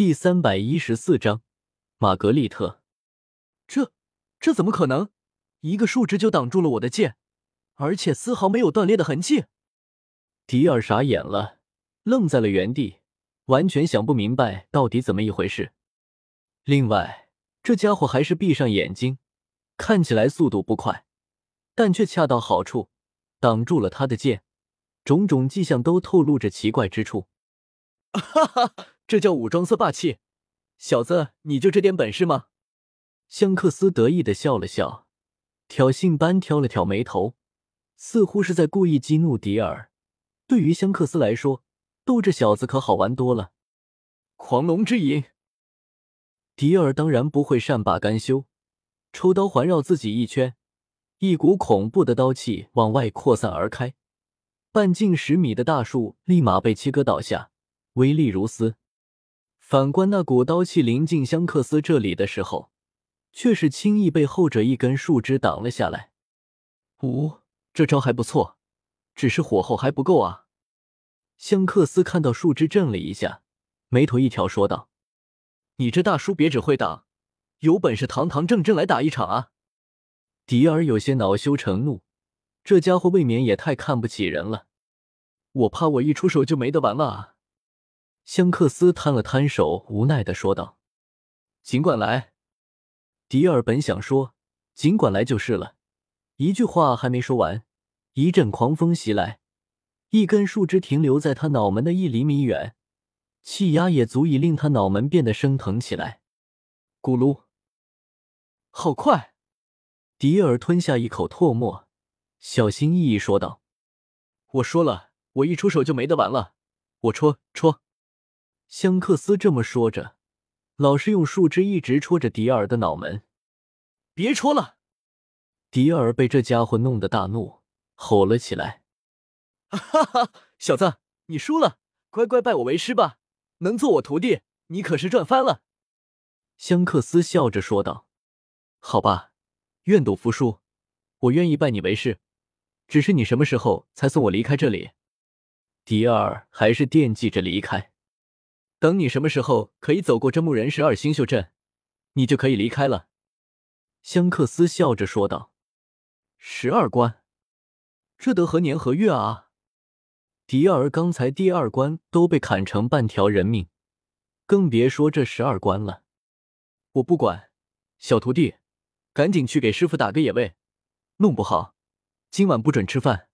第三百一十四章，玛格丽特。这这怎么可能？一个树枝就挡住了我的剑，而且丝毫没有断裂的痕迹。迪尔傻眼了，愣在了原地，完全想不明白到底怎么一回事。另外，这家伙还是闭上眼睛，看起来速度不快，但却恰到好处，挡住了他的剑。种种迹象都透露着奇怪之处。哈哈，这叫武装色霸气！小子，你就这点本事吗？香克斯得意的笑了笑，挑衅般挑了挑眉头，似乎是在故意激怒迪尔。对于香克斯来说，逗这小子可好玩多了。狂龙之影。迪尔当然不会善罢甘休，抽刀环绕自己一圈，一股恐怖的刀气往外扩散而开，半径十米的大树立马被切割倒下，威力如斯。反观那股刀气临近香克斯这里的时候，却是轻易被后者一根树枝挡了下来。五，这招还不错，只是火候还不够啊。香克斯看到树枝震了一下，眉头一挑，说道。你这大叔别只会挡，有本事堂堂正正来打一场啊！迪尔有些恼羞成怒，这家伙未免也太看不起人了。我怕我一出手就没得玩了啊！香克斯摊了摊手，无奈的说道：“尽管来。”迪尔本想说“尽管来”就是了，一句话还没说完，一阵狂风袭来，一根树枝停留在他脑门的一厘米远。气压也足以令他脑门变得升腾起来，咕噜，好快！迪尔吞下一口唾沫，小心翼翼说道：“我说了，我一出手就没得玩了。我戳戳。”香克斯这么说着，老是用树枝一直戳着迪尔的脑门。别戳了！迪尔被这家伙弄得大怒，吼了起来：“哈哈，小子，你输了，乖乖拜我为师吧！”能做我徒弟，你可是赚翻了。”香克斯笑着说道。“好吧，愿赌服输，我愿意拜你为师。只是你什么时候才送我离开这里？”迪尔还是惦记着离开。等你什么时候可以走过这木人十二星宿阵，你就可以离开了。”香克斯笑着说道。“十二关，这得何年何月啊？”迪尔刚才第二关都被砍成半条人命，更别说这十二关了。我不管，小徒弟，赶紧去给师傅打个野味，弄不好今晚不准吃饭。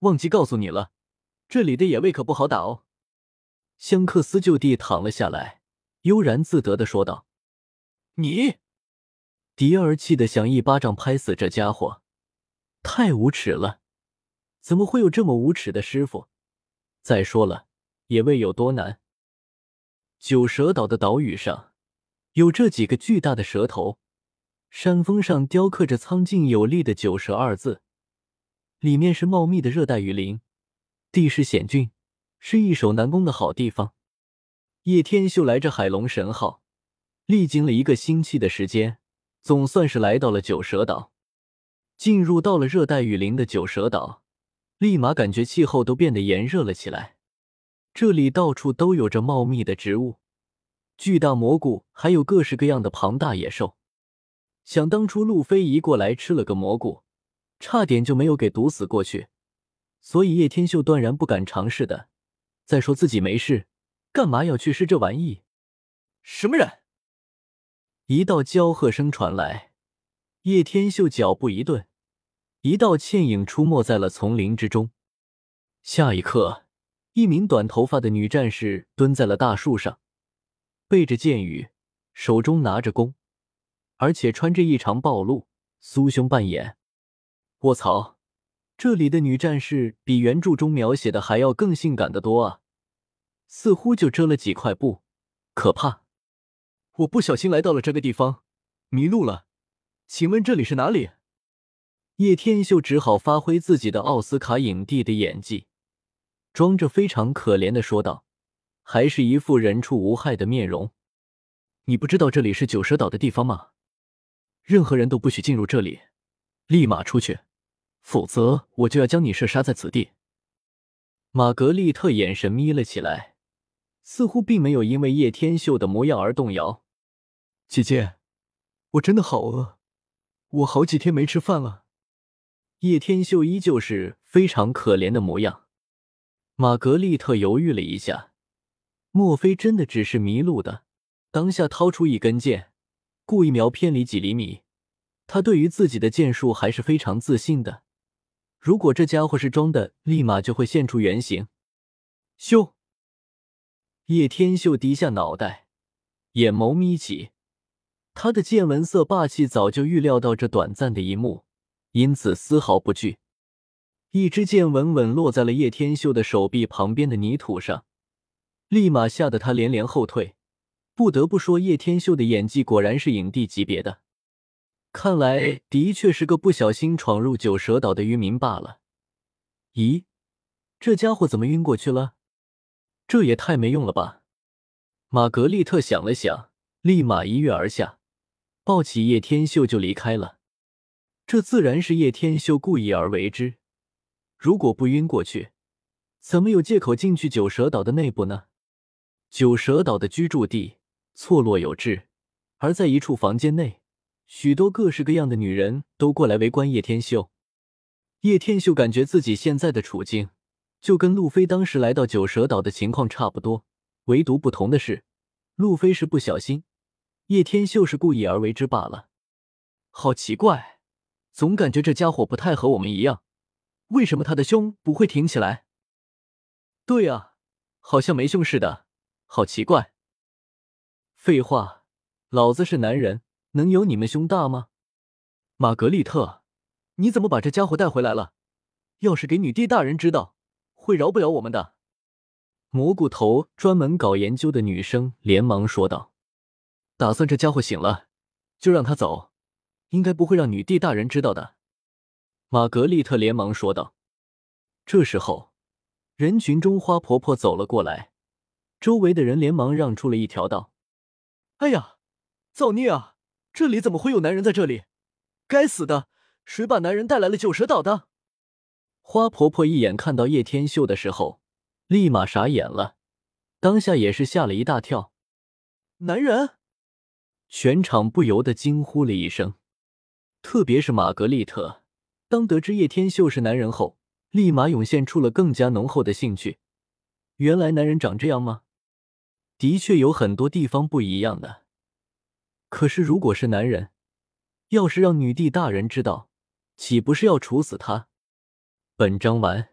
忘记告诉你了，这里的野味可不好打哦。香克斯就地躺了下来，悠然自得的说道：“你！”迪尔气得想一巴掌拍死这家伙，太无耻了！怎么会有这么无耻的师傅？再说了，也未有多难。九蛇岛的岛屿上，有这几个巨大的蛇头，山峰上雕刻着苍劲有力的“九蛇”二字，里面是茂密的热带雨林，地势险峻，是易守难攻的好地方。叶天秀来这海龙神号，历经了一个星期的时间，总算是来到了九蛇岛。进入到了热带雨林的九蛇岛。立马感觉气候都变得炎热了起来。这里到处都有着茂密的植物、巨大蘑菇，还有各式各样的庞大野兽。想当初路飞一过来吃了个蘑菇，差点就没有给毒死过去，所以叶天秀断然不敢尝试的。再说自己没事，干嘛要去试这玩意？什么人？一道娇喝声传来，叶天秀脚步一顿。一道倩影出没在了丛林之中，下一刻，一名短头发的女战士蹲在了大树上，背着剑雨，手中拿着弓，而且穿着异常暴露，酥胸半掩。卧槽，这里的女战士比原著中描写的还要更性感的多啊！似乎就遮了几块布，可怕！我不小心来到了这个地方，迷路了，请问这里是哪里？叶天秀只好发挥自己的奥斯卡影帝的演技，装着非常可怜的说道，还是一副人畜无害的面容。你不知道这里是九蛇岛的地方吗？任何人都不许进入这里，立马出去，否则我就要将你射杀在此地。玛格丽特眼神眯了起来，似乎并没有因为叶天秀的模样而动摇。姐姐，我真的好饿，我好几天没吃饭了。叶天秀依旧是非常可怜的模样。玛格丽特犹豫了一下，莫非真的只是迷路的？当下掏出一根剑，故意瞄偏离几厘米。他对于自己的剑术还是非常自信的。如果这家伙是装的，立马就会现出原形。咻！叶天秀低下脑袋，眼眸眯起。他的见闻色霸气，早就预料到这短暂的一幕，因此丝毫不惧。一支箭稳稳落在了叶天秀的手臂旁边的泥土上，立马吓得他连连后退。不得不说，叶天秀的演技果然是影帝级别的。看来的确是个不小心闯入九蛇岛的渔民罢了。咦，这家伙怎么晕过去了？这也太没用了吧！玛格丽特想了想，立马一跃而下，抱起叶天秀就离开了。这自然是叶天秀故意而为之。如果不晕过去，怎么有借口进去九蛇岛的内部呢？九蛇岛的居住地错落有致，而在一处房间内。许多各式各样的女人都过来围观叶天秀。叶天秀感觉自己现在的处境就跟路飞当时来到九蛇岛的情况差不多，唯独不同的是，路飞是不小心，叶天秀是故意而为之罢了。好奇怪，总感觉这家伙不太和我们一样，为什么他的胸不会挺起来？对啊，好像没胸似的，好奇怪。废话，老子是男人。能有你们胸大吗，玛格丽特？你怎么把这家伙带回来了？要是给女帝大人知道，会饶不了我们的。蘑菇头专门搞研究的女生连忙说道：“打算这家伙醒了，就让他走，应该不会让女帝大人知道的。”玛格丽特连忙说道。这时候，人群中花婆婆走了过来，周围的人连忙让出了一条道：“哎呀，造孽啊！”这里怎么会有男人在这里？该死的，谁把男人带来了九蛇岛的？花婆婆一眼看到叶天秀的时候，立马傻眼了，当下也是吓了一大跳。男人！全场不由得惊呼了一声，特别是玛格丽特，当得知叶天秀是男人后，立马涌现出了更加浓厚的兴趣。原来男人长这样吗？的确有很多地方不一样的。可是，如果是男人，要是让女帝大人知道，岂不是要处死他？本章完。